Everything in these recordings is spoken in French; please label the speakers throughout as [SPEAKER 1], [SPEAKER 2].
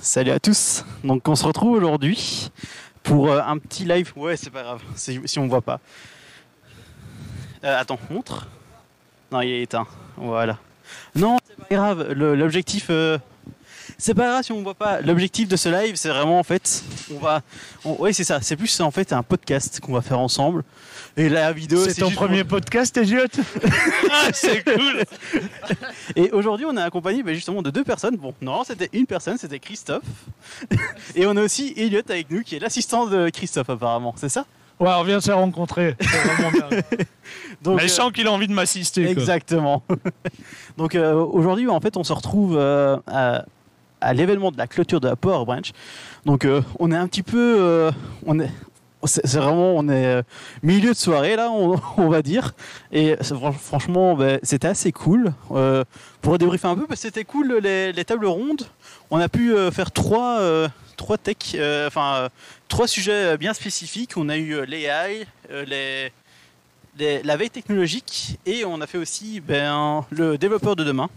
[SPEAKER 1] Salut à tous. Donc on se retrouve aujourd'hui pour euh, un petit live. Ouais, c'est pas grave si, on voit pas. Euh, attends, montre? Non, il est éteint. Voilà. Non, c'est pas grave. L'objectif, euh, c'est pas grave si on voit pas. L'objectif de ce live, c'est vraiment en fait, on va, on- ouais, c'est ça. C'est plus en fait un podcast qu'on va faire ensemble. Et la vidéo,
[SPEAKER 2] C'est ton
[SPEAKER 1] juste
[SPEAKER 2] premier podcast, Elliot
[SPEAKER 1] Ah, c'est cool. Et aujourd'hui, on est accompagné bah, justement de deux personnes. Bon, non, c'était une personne, c'était Christophe. Et on a aussi Elliot avec nous, qui est l'assistant de Christophe apparemment. C'est ça?
[SPEAKER 2] Ouais, on vient de se rencontrer. C'est vraiment bien.
[SPEAKER 1] Donc,
[SPEAKER 2] Mais je
[SPEAKER 1] euh,
[SPEAKER 2] sens qu'il a envie de m'assister.
[SPEAKER 1] Exactement. Donc euh, aujourd'hui, en fait, on se retrouve euh, à, à l'événement de la clôture de la Power Branch. Donc euh, on est un petit peu, euh, on est, c'est vraiment, on est euh, milieu de soirée là, on, va dire. Et franchement, ben, c'était assez cool. Pour débriefer un peu, ben, c'était cool les, les tables rondes. On a pu faire trois, trois tech, enfin trois sujets bien spécifiques. On a eu l'AI, les les- la veille technologique et on a fait aussi ben, le développeur de demain.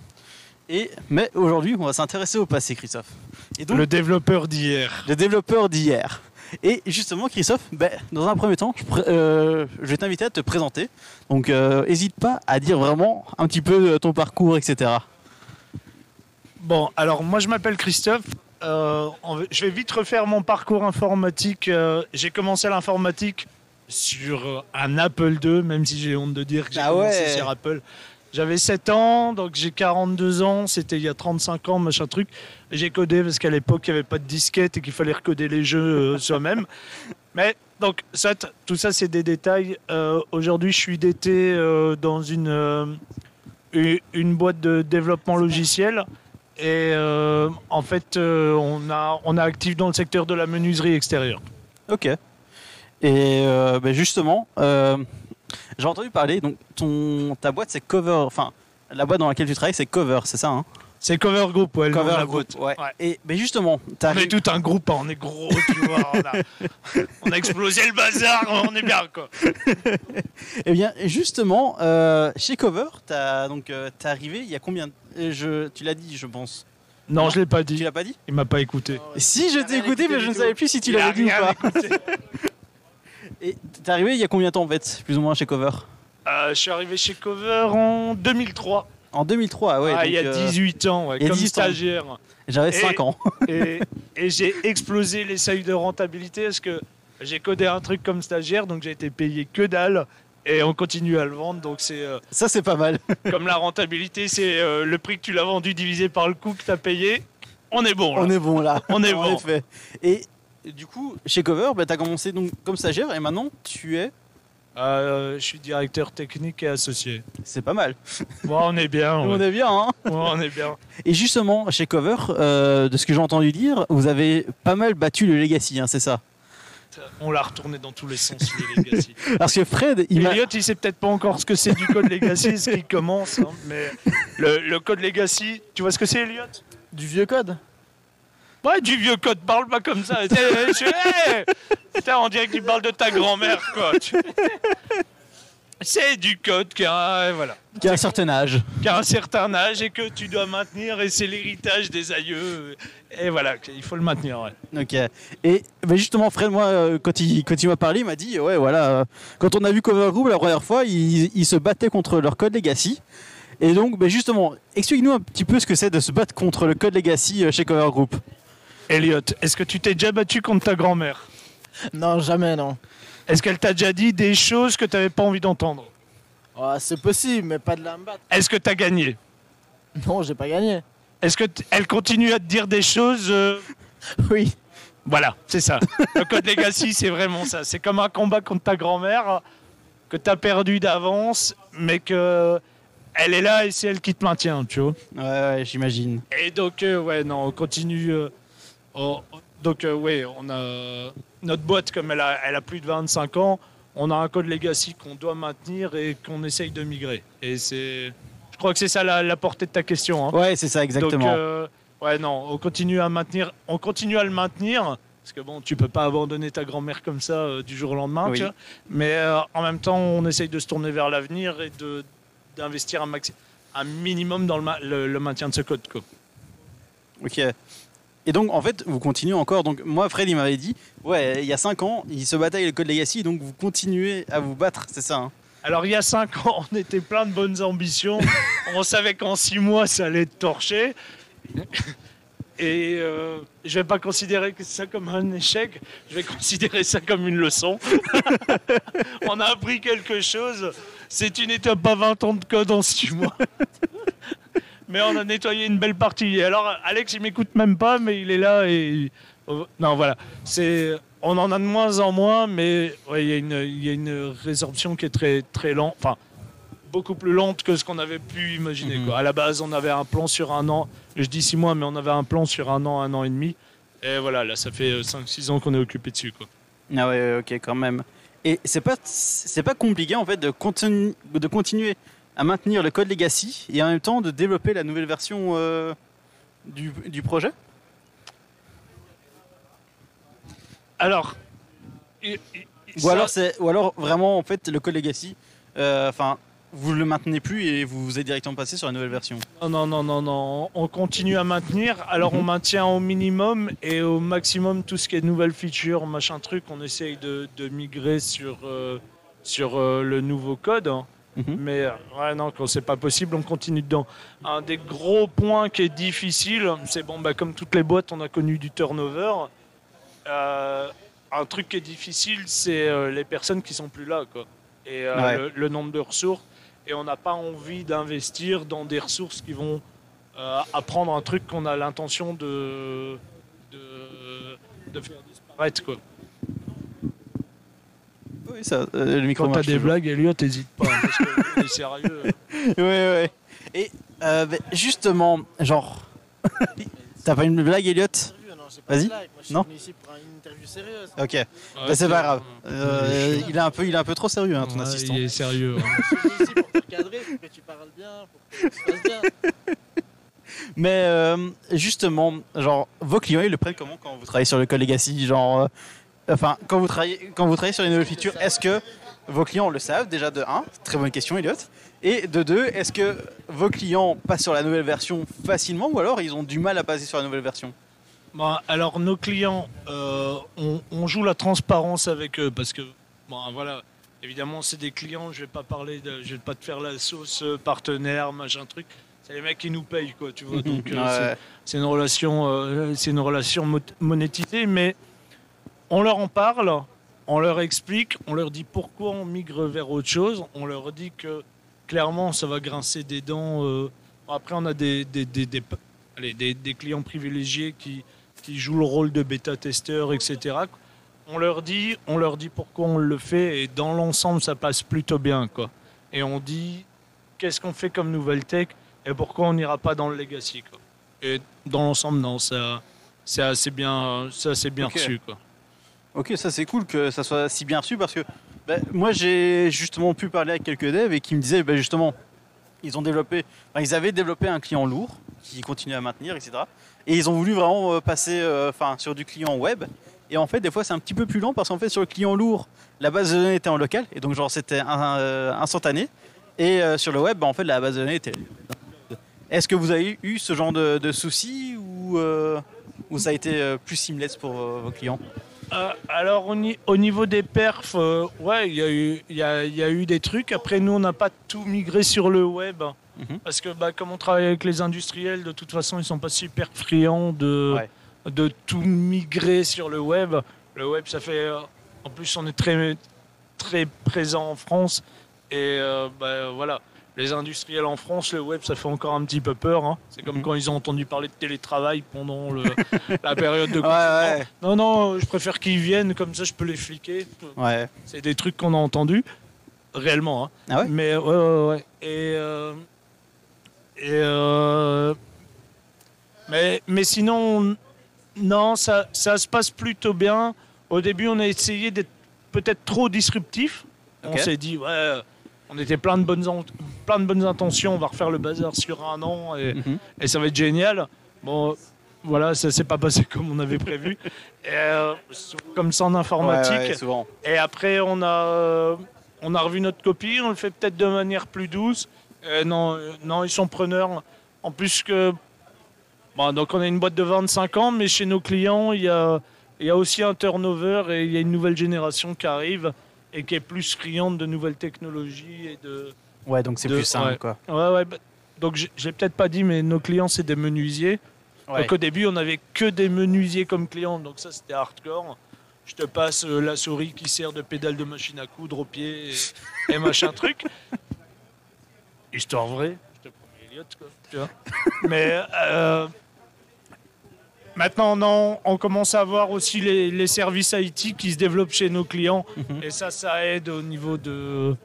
[SPEAKER 1] Et, mais aujourd'hui, on va s'intéresser au passé, Christophe. Et donc,
[SPEAKER 2] Le
[SPEAKER 1] le,
[SPEAKER 2] développeur d'hier.
[SPEAKER 1] développeur d'hier. Et justement, Christophe, ben, dans un premier temps, je, euh, je vais t'inviter à te présenter. Donc, n'hésite pas à dire vraiment un petit peu euh, ton parcours, etc.
[SPEAKER 2] Bon, alors moi je m'appelle Christophe. Euh, je vais vite refaire mon parcours informatique. Euh, j'ai commencé l'informatique sur euh, un Apple II, même si j'ai honte de dire que j'ai
[SPEAKER 1] Ah
[SPEAKER 2] commencé
[SPEAKER 1] ouais.
[SPEAKER 2] sur Apple. J'avais 7 ans, donc j'ai 42 ans, c'était il y a 35 ans, machin truc. J'ai codé parce qu'à l'époque il n'y avait pas de disquette et qu'il fallait recoder les jeux euh, soi-même. Mais donc ça, tout ça c'est des détails. Euh, Aujourd'hui je suis DT euh, dans une, une, boîte de développement logiciel. Et en fait, on, a, on est actif dans le secteur de la menuiserie extérieure.
[SPEAKER 1] Ok. Et ben, justement, j'ai entendu parler, donc ton, ta boîte c'est Cover, enfin, la boîte dans laquelle tu travailles c'est Cover, c'est ça hein?
[SPEAKER 2] C'est Cover Group, ouais, le nom de
[SPEAKER 1] Cover
[SPEAKER 2] la
[SPEAKER 1] Group,
[SPEAKER 2] boîte.
[SPEAKER 1] ouais.
[SPEAKER 2] Ouais.
[SPEAKER 1] Et ben justement,
[SPEAKER 2] On
[SPEAKER 1] t'arrives-
[SPEAKER 2] est tout un groupe, hein, on est gros, tu vois. On a, on a explosé le bazar, on est bien, quoi.
[SPEAKER 1] Eh bien, justement, euh, chez Cover, t'as donc euh, t'es arrivé il y a combien euh, je, Tu l'as dit, je pense.
[SPEAKER 2] Non, je l'ai pas
[SPEAKER 1] Tu
[SPEAKER 2] dit.
[SPEAKER 1] l'as pas dit?
[SPEAKER 2] Il m'a pas écouté.
[SPEAKER 1] Si, je t'ai écouté, mais je ne savais plus si tu l'avais dit ou pas. Et t'es arrivé il y a combien de temps en fait, plus ou moins chez Cover?
[SPEAKER 2] Euh, je suis arrivé chez Cover en 2003.
[SPEAKER 1] En 2003, ouais.
[SPEAKER 2] Ah,
[SPEAKER 1] donc,
[SPEAKER 2] il y a
[SPEAKER 1] euh,
[SPEAKER 2] 18 ans, ouais, comme
[SPEAKER 1] 18 ans.
[SPEAKER 2] stagiaire.
[SPEAKER 1] J'avais
[SPEAKER 2] Et-
[SPEAKER 1] 5 ans.
[SPEAKER 2] et, et j'ai explosé les seuils de rentabilité parce que j'ai codé un truc comme stagiaire, donc j'ai été payé que dalle. Et on continue à le vendre, donc c'est euh,
[SPEAKER 1] Ça, c'est pas mal.
[SPEAKER 2] comme la rentabilité, c'est euh, le prix que tu l'as vendu divisé par le coût que tu as payé. On est bon là.
[SPEAKER 1] On est bon là.
[SPEAKER 2] On est
[SPEAKER 1] En
[SPEAKER 2] bon.
[SPEAKER 1] effet. Et du coup, chez Cover, bah, t'as commencé donc comme stagiaire et maintenant tu es.
[SPEAKER 2] Euh, je suis directeur technique et associé.
[SPEAKER 1] C'est pas mal.
[SPEAKER 2] Bon, on est bien.
[SPEAKER 1] On est bien, hein
[SPEAKER 2] Ouais, on est bien.
[SPEAKER 1] Et justement, chez Cover, euh, de ce que j'ai entendu dire, vous avez pas mal battu le Legacy, hein, c'est ça?
[SPEAKER 2] On l'a retourné dans tous les sens, les Legacy.
[SPEAKER 1] Parce que Fred, il m'a.
[SPEAKER 2] Elliot, il sait peut-être pas encore ce que c'est du code Legacy, ce qui commence. hein, mais le, le code Legacy, tu vois ce que c'est, Elliot?
[SPEAKER 3] Du vieux code
[SPEAKER 2] Ouais, du vieux code, parle pas comme ça. Putain, on dirait que tu parles de ta grand-mère, quoi. C'est du code qui a, voilà,
[SPEAKER 1] qui a un certain âge.
[SPEAKER 2] qui a un certain âge et que tu dois maintenir, et c'est l'héritage des aïeux. Et voilà, il faut le maintenir. ouais.
[SPEAKER 1] Ok. Et bah, justement, Fred, moi, euh, quand il, quand il m'a parlé, il m'a dit ouais, voilà, euh, quand on a vu Cover Group la première fois, ils, ils se battaient contre leur code Legacy. Et donc, bah, justement, explique-nous un petit peu ce que c'est de se battre contre le code Legacy euh, chez Cover Group.
[SPEAKER 2] Elliot, est-ce que tu t'es déjà battu contre ta grand-mère
[SPEAKER 3] Non, jamais, non.
[SPEAKER 2] Est-ce qu'elle t'a déjà dit des choses que tu n'avais pas envie d'entendre
[SPEAKER 3] Oh, c'est possible, mais pas de la me battre.
[SPEAKER 2] Est-ce que tu as gagné
[SPEAKER 3] Non, j'ai pas gagné.
[SPEAKER 2] Est-ce qu'elle continue à te dire des choses euh,
[SPEAKER 3] Oui.
[SPEAKER 2] Voilà, c'est ça. Le code Legacy, c'est vraiment ça. C'est comme un combat contre ta grand-mère que tu as perdu d'avance, mais que elle est là et c'est elle qui te maintient, tu vois.
[SPEAKER 1] Ouais, ouais, j'imagine.
[SPEAKER 2] Et donc, euh, ouais, non, on continue. euh, on- donc, euh, ouais, on a notre boîte, comme elle a, elle a plus de 25 ans, on a un code legacy qu'on doit maintenir et qu'on essaye de migrer. Et c'est, je crois que c'est ça la, la portée de ta question. hein.
[SPEAKER 1] Ouais, c'est ça, exactement.
[SPEAKER 2] Donc, euh, ouais, non, on continue à maintenir, on continue à le maintenir. Parce que bon, tu peux pas abandonner ta grand-mère comme ça euh, du jour au lendemain,
[SPEAKER 1] Oui.
[SPEAKER 2] tu vois. Mais euh, en même temps, on essaye de se tourner vers l'avenir et de d'investir un, maxi- un minimum dans le, ma- le- le maintien de ce code. Quoi.
[SPEAKER 1] Ok. Et donc, en fait, vous continuez encore. Donc, moi, Fred, il m'avait dit, ouais, il y a 5 ans, il se battait avec le code Legacy, donc vous continuez à vous battre, c'est ça hein
[SPEAKER 2] Alors il y a 5 ans, on était plein de bonnes ambitions. on savait qu'en 6 mois, ça allait être torché. Et euh, je vais pas considérer ça comme un échec, je vais considérer ça comme une leçon. on a appris quelque chose. C'est une étape à 20 ans de code en 6 mois. mais on a nettoyé une belle partie. Et alors Alex, il m'écoute même pas, mais il est là et non voilà. C'est on en a de moins en moins, mais ouais, il y, a une- il y a une résorption qui est très très lente, enfin beaucoup plus lente que ce qu'on avait pu imaginer. Quoi. À la base, on avait un plan sur un an. Je dis six mois, mais on avait un plan sur un an, un an et demi. Et voilà, là, ça fait 5-6 ans qu'on est occupé dessus. Quoi.
[SPEAKER 1] Ah ouais, ouais, ok, quand même. Et c'est pas, c'est pas compliqué, en fait, de, continu- de continuer à maintenir le code Legacy et en même temps de développer la nouvelle version euh, du, du projet?
[SPEAKER 2] Alors,
[SPEAKER 1] ou
[SPEAKER 2] ça-
[SPEAKER 1] alors, ou alors, vraiment, en fait, le code Legacy, euh, enfin, vous le maintenez plus et vous êtes directement passé sur la nouvelle version
[SPEAKER 2] Non, non, non, non, non. On continue à maintenir. Alors, on maintient au minimum et au maximum tout ce qui est nouvelles features, machin truc. On essaye de, de migrer sur, euh, sur euh, le nouveau code. hein.
[SPEAKER 1] Mhm.
[SPEAKER 2] Mais euh, ouais, non, quand c'est pas possible, on continue dedans. Un des gros points qui est difficile, c'est bon, bah, comme toutes les boîtes, on a connu du turnover. Euh, un truc qui est difficile, c'est euh, les personnes qui sont plus là, quoi. Et euh,
[SPEAKER 1] Ouais.
[SPEAKER 2] le, le nombre de ressources. Et on n'a pas envie d'investir dans des ressources qui vont apprendre un truc qu'on a l'intention de, de, de faire disparaître, quoi.
[SPEAKER 1] Oui, ça, euh, le micro
[SPEAKER 2] Quand t'as des
[SPEAKER 1] toujours.
[SPEAKER 2] blagues, Elliot, n'hésite pas. hein, parce que, est sérieux.
[SPEAKER 1] Ouais, ouais. Et euh, bah, justement, genre, t'as pas une blague, Elliot? Vas-y. Non?
[SPEAKER 3] venu ici pour une interview sérieuse.
[SPEAKER 1] Ok,
[SPEAKER 2] Ouais,
[SPEAKER 1] bah, c'est pas grave.
[SPEAKER 2] euh,
[SPEAKER 1] il, est un peu, il est un peu trop sérieux, hein, ton
[SPEAKER 2] Ouais,
[SPEAKER 1] assistant.
[SPEAKER 2] Il est sérieux. hein.
[SPEAKER 3] Je suis venu ici pour te cadrer, pour que tu parles bien, pour que tout se passe bien.
[SPEAKER 1] Mais euh, justement, genre, vos clients, ils le prennent comment quand vous travaillez sur le code legacy? Genre, euh, enfin, quand vous travaillez, quand vous travaillez sur les nouvelles features, est-ce que vos clients le savent déjà de 1 Très bonne question, Elliot. Et de 2, est-ce que vos clients passent sur la nouvelle version facilement ou alors ils ont du mal à passer sur la nouvelle version?
[SPEAKER 2] Bon, alors nos clients, euh, on, on joue la transparence avec eux parce que, bon, voilà, évidemment c'est des clients. Je vais pas parler, de, je vais pas te faire la sauce euh, partenaire, machin truc. C'est les mecs qui nous payent, quoi, tu vois. Donc euh, c'est-
[SPEAKER 1] Ouais.
[SPEAKER 2] c'est une relation, euh, c'est une relation mo- monétisée, mais on leur en parle, on leur explique, on leur dit pourquoi on migre vers autre chose, on leur dit que clairement ça va grincer des dents. euh. Après, on a des, des, des, des- allez, clients privilégiés qui, qui jouent le rôle de bêta-testeur, etc. On leur dit, on leur dit pourquoi on le fait, et dans l'ensemble, ça passe plutôt bien, quoi. Et on dit qu'est-ce qu'on fait comme nouvelle tech et pourquoi on n'ira pas dans le legacy, quoi. Et dans l'ensemble, non, ça, c'est assez bien, c'est assez bien reçu, quoi.
[SPEAKER 1] Ok, ça c'est cool que ça soit si bien reçu parce que bah, moi j'ai justement pu parler avec quelques devs et qui me disaient bah, justement ils ont développé, ils avaient développé un client lourd qui continuent à maintenir, etc. Et ils ont voulu vraiment euh, passer euh, sur du client web. Et en fait, des fois, c'est un petit peu plus lent parce qu'en fait, sur le client lourd, la base de données était en local et donc genre c'était euh, instantané. Et sur le web, bah, en fait, la base de données était. Est-ce que vous avez eu ce genre de, soucis ou, ou ça a été plus seamless pour vos clients?
[SPEAKER 2] Euh, alors au, ni- au niveau des perfs, euh, ouais, il y, a eu- il y a, il y a eu des trucs. Après, nous, on n'a pas tout migré sur le web.
[SPEAKER 1] Mhm.
[SPEAKER 2] Parce que bah, comme on travaille avec les industriels, de toute façon, ils sont pas super friands de,
[SPEAKER 1] Ouais.
[SPEAKER 2] de tout migrer sur le web. Le web, ça fait... euh, en plus, on est très, très présent en France. Et bah, voilà, les industriels en France, le web, ça fait encore un petit peu peur. hein. C'est comme
[SPEAKER 1] Mhm.
[SPEAKER 2] quand ils ont entendu parler de télétravail pendant le- la période de
[SPEAKER 1] Ouais,
[SPEAKER 2] Non, non, je préfère qu'ils viennent, comme ça je peux les fliquer.
[SPEAKER 1] ouais.
[SPEAKER 2] C'est des trucs qu'on a entendus, réellement. Hein.
[SPEAKER 1] Ah ouais?
[SPEAKER 2] Mais ouais, ouais, ouais. Et, euh, et euh, mais, mais sinon, non, ça, ça se passe plutôt bien. Au début, on a essayé d'être peut-être trop disruptif. On s'est dit, ouais, on était plein de, bonnes plein de bonnes intentions, on va refaire le bazar sur un an et,
[SPEAKER 1] Mhm.
[SPEAKER 2] et ça va être génial. Bon, voilà, ça s'est pas passé comme on avait prévu. Et, euh, comme ça en informatique.
[SPEAKER 1] Ouais, ouais, souvent.
[SPEAKER 2] Et après, on a, euh, on a revu notre copie, on le fait peut-être de manière plus douce. Euh, non, non, ils sont preneurs. En plus que. Bon, donc on a une boîte de 25 ans, mais chez nos clients, il y a, il y a aussi un turnover et il y a une nouvelle génération qui arrive et qui est plus friande de nouvelles technologies et de.
[SPEAKER 1] Ouais, donc c'est
[SPEAKER 2] De-
[SPEAKER 1] plus simple,
[SPEAKER 2] ouais.
[SPEAKER 1] quoi.
[SPEAKER 2] Ouais, ouais. bah, donc j'ai peut-être pas dit, mais nos clients, c'est des menuisiers.
[SPEAKER 1] Ouais.
[SPEAKER 2] Donc au début, on avait que des menuisiers comme clients, donc ça c'était hardcore. Je te passe euh, la souris qui sert de pédale de machine à coudre au pied et, et machin truc. Histoire vraie, je te promets Elliot, quoi. Tu vois Mais euh, maintenant, non, on commence à voir aussi les, les services IT qui se développent chez nos clients.
[SPEAKER 1] Mhm.
[SPEAKER 2] Et ça, ça aide au niveau, de,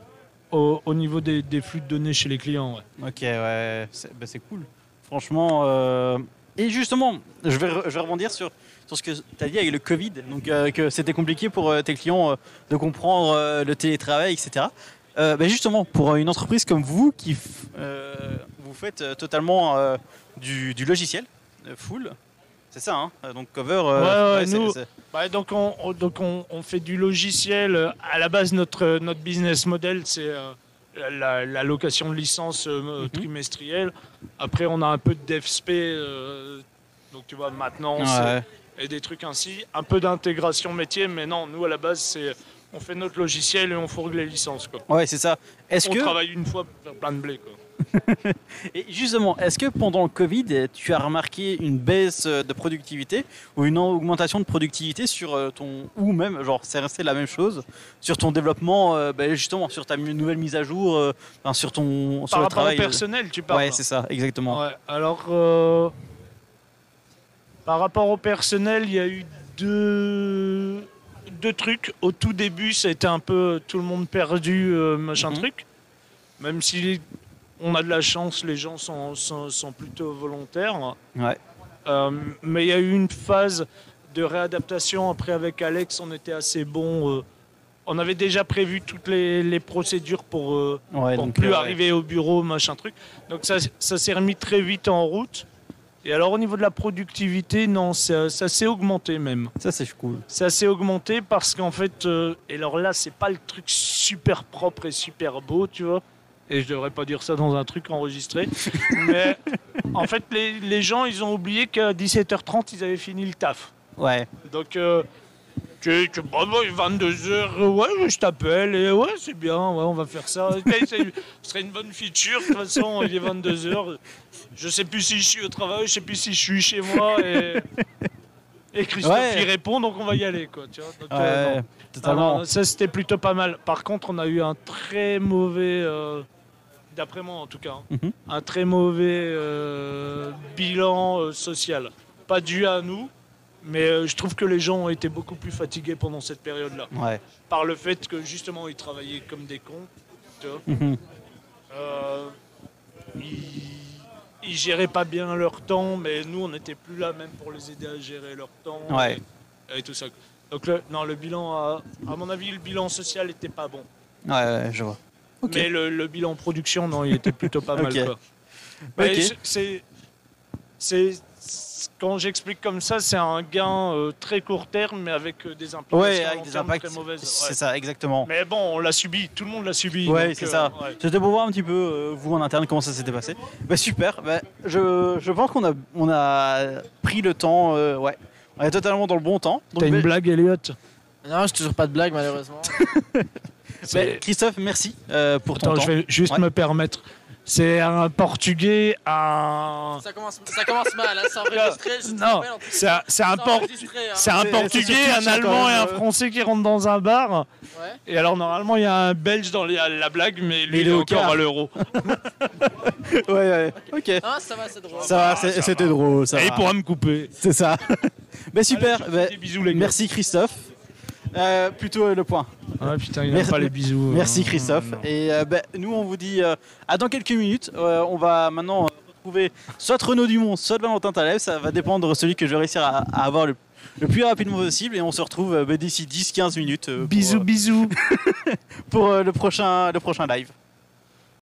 [SPEAKER 2] au, au niveau des, flux de données chez les clients. ouais.
[SPEAKER 1] Ok, ouais, c'est bah, cool. Franchement. euh, Et justement, je vais, je vais rebondir sur, sur ce que tu as dit avec le Covid. Donc, euh, que c'était compliqué pour euh, tes clients de comprendre le télétravail, etc. Bah, justement, pour une entreprise comme vous qui vous faites totalement du, logiciel, full, c'est ça, hein Donc, cover. euh,
[SPEAKER 2] Ouais, ouais, nous- Ouais, donc on, on- donc on, on fait du logiciel. Euh, À la base, notre, notre business model, c'est euh, la, la location de licence euh,
[SPEAKER 1] Mhm.
[SPEAKER 2] trimestrielle. Après, on a un peu de DevSP. euh, donc tu vois, maintenant,
[SPEAKER 1] Ouais.
[SPEAKER 2] et des trucs ainsi. Un peu d'intégration métier, mais non, nous, à la base, c'est on fait notre logiciel et on fourgue les licences. Quoi.
[SPEAKER 1] Ouais, c'est ça. Est-ce
[SPEAKER 2] On
[SPEAKER 1] que.
[SPEAKER 2] travaille une fois pour faire plein de blé. Quoi.
[SPEAKER 1] Et justement, est-ce que pendant le Covid, tu as remarqué une baisse de productivité ou une augmentation de productivité sur euh, ton ou même genre c'est resté la même chose sur ton développement euh, ben, justement sur ta nouvelle mise à jour euh, enfin, sur ton sur
[SPEAKER 2] Par
[SPEAKER 1] le
[SPEAKER 2] rapport
[SPEAKER 1] travail
[SPEAKER 2] au personnel, tu parles
[SPEAKER 1] Ouais, c'est ça, exactement.
[SPEAKER 2] Ouais, alors, euh, par rapport au personnel, il y a eu deux, deux trucs. Au tout début, ça a été un peu tout le monde perdu, machin
[SPEAKER 1] Mhm.
[SPEAKER 2] truc. Même si on a de la chance, les gens sont, sont, sont plutôt volontaires.
[SPEAKER 1] Ouais.
[SPEAKER 2] Euh, mais il y a eu une phase de réadaptation. Après, avec Alex, on était assez bon. euh, on avait déjà prévu toutes les, les procédures pour, euh,
[SPEAKER 1] Ouais,
[SPEAKER 2] pour
[SPEAKER 1] donc,
[SPEAKER 2] plus
[SPEAKER 1] euh,
[SPEAKER 2] arriver au bureau, machin truc. Donc ça, ça s'est remis très vite en route. Et alors au niveau de la productivité, non, ça, ça s'est augmenté même.
[SPEAKER 1] Ça c'est cool.
[SPEAKER 2] Ça s'est augmenté parce qu'en fait, et alors là, c'est pas le truc super propre et super beau, tu vois. Et je devrais pas dire ça dans un truc enregistré. mais en fait, les, les gens, ils ont oublié qu'à 17h30, ils avaient fini le taf.
[SPEAKER 1] Ouais.
[SPEAKER 2] Donc, euh, tu, tu, bon, bon, 22h, ouais, je t'appelle, et ouais, c'est bien, ouais, on va faire ça. Ce serait une bonne feature, de toute façon, il est 22h. Je sais plus si je suis au travail, je sais plus si je suis chez moi, et, et Christophe
[SPEAKER 1] Ouais.
[SPEAKER 2] y répond, donc on va y aller, quoi, tu vois. Donc,
[SPEAKER 1] Ouais,
[SPEAKER 2] euh,
[SPEAKER 1] totalement.
[SPEAKER 2] Non, ça, c'était plutôt pas mal. Par contre, on a eu un très mauvais, euh, d'après moi en tout cas, hein,
[SPEAKER 1] Mhm.
[SPEAKER 2] un très mauvais euh, bilan euh, social. Pas dû à nous, mais je trouve que les gens ont été beaucoup plus fatigués pendant cette période-là.
[SPEAKER 1] Ouais.
[SPEAKER 2] Par le fait que justement, ils travaillaient comme des cons. tu vois.
[SPEAKER 1] Mhm.
[SPEAKER 2] Ils, ils géraient pas bien leur temps, mais nous, on n'était plus là même pour les aider à gérer leur temps
[SPEAKER 1] Ouais.
[SPEAKER 2] et, et tout ça. Donc, le, non, le bilan, a- à mon avis, le bilan social était pas bon.
[SPEAKER 1] Ouais, ouais, je vois.
[SPEAKER 2] Mais le, le bilan production, non, il était plutôt pas mal.
[SPEAKER 1] Ok.
[SPEAKER 2] Quoi. Mais
[SPEAKER 1] Ok.
[SPEAKER 2] c'est- c'est, c'est, c'est- quand j'explique comme ça, c'est un gain euh, très court terme, mais avec euh, des implications
[SPEAKER 1] Ouais, avec des impacts.
[SPEAKER 2] très mauvaises.
[SPEAKER 1] C'est
[SPEAKER 2] Ouais.
[SPEAKER 1] ça, exactement.
[SPEAKER 2] Mais bon, on l'a subi, tout le monde l'a subi. Donc,
[SPEAKER 1] c'est
[SPEAKER 2] euh,
[SPEAKER 1] ça.
[SPEAKER 2] ouais.
[SPEAKER 1] C'était pour voir un petit peu, euh, vous en interne, comment ça s'était passé. Bah, super. Bah, je, je pense qu'on a, on a pris le temps. euh, ouais. On est totalement dans le bon temps.
[SPEAKER 2] T'as une blague, Elliot
[SPEAKER 3] Non, j'ai toujours pas de blague malheureusement.
[SPEAKER 1] bah, Christophe, merci euh, pour ton
[SPEAKER 2] Attends,
[SPEAKER 1] temps.
[SPEAKER 2] je vais juste
[SPEAKER 1] Ouais.
[SPEAKER 2] me permettre. C'est un portugais, un.
[SPEAKER 3] ça, commence, ça commence mal, hein, c'est enregistré. je te
[SPEAKER 2] Non, c'est un, c'est un por-
[SPEAKER 3] hein.
[SPEAKER 2] c'est un portugais, un allemand et un
[SPEAKER 1] même.
[SPEAKER 2] français qui rentrent dans un bar.
[SPEAKER 3] Ouais.
[SPEAKER 2] Et alors, normalement, il y a un belge dans les- la blague, mais lui,
[SPEAKER 1] il
[SPEAKER 2] il
[SPEAKER 1] est au
[SPEAKER 2] encore à l'euro.
[SPEAKER 1] Ouais, ouais. Ok.
[SPEAKER 3] Ah, ça va, c'est drôle.
[SPEAKER 1] Ça va, c'était drôle. Ça
[SPEAKER 2] Et il
[SPEAKER 1] va.
[SPEAKER 2] pourra me couper.
[SPEAKER 1] C'est ça. bah, super. Bah,
[SPEAKER 2] bisous, les gars.
[SPEAKER 1] merci Christophe. Euh, plutôt euh, le point.
[SPEAKER 2] Ah putain, il
[SPEAKER 1] Merci-
[SPEAKER 2] pas les bisous.
[SPEAKER 1] Merci
[SPEAKER 2] hein.
[SPEAKER 1] Christophe. Et euh, bah, nous, on vous dit euh, à dans quelques minutes. Euh, on va maintenant euh, retrouver soit Renaud Dumont, soit Valentin Taleb. Ça va dépendre de celui que je vais réussir à, à avoir le, le plus rapidement possible. Et on se retrouve euh, bah, d'ici 10-15 minutes euh, pour,
[SPEAKER 2] Bisous,
[SPEAKER 1] euh,
[SPEAKER 2] bisous.
[SPEAKER 1] pour euh, le, prochain, le prochain live.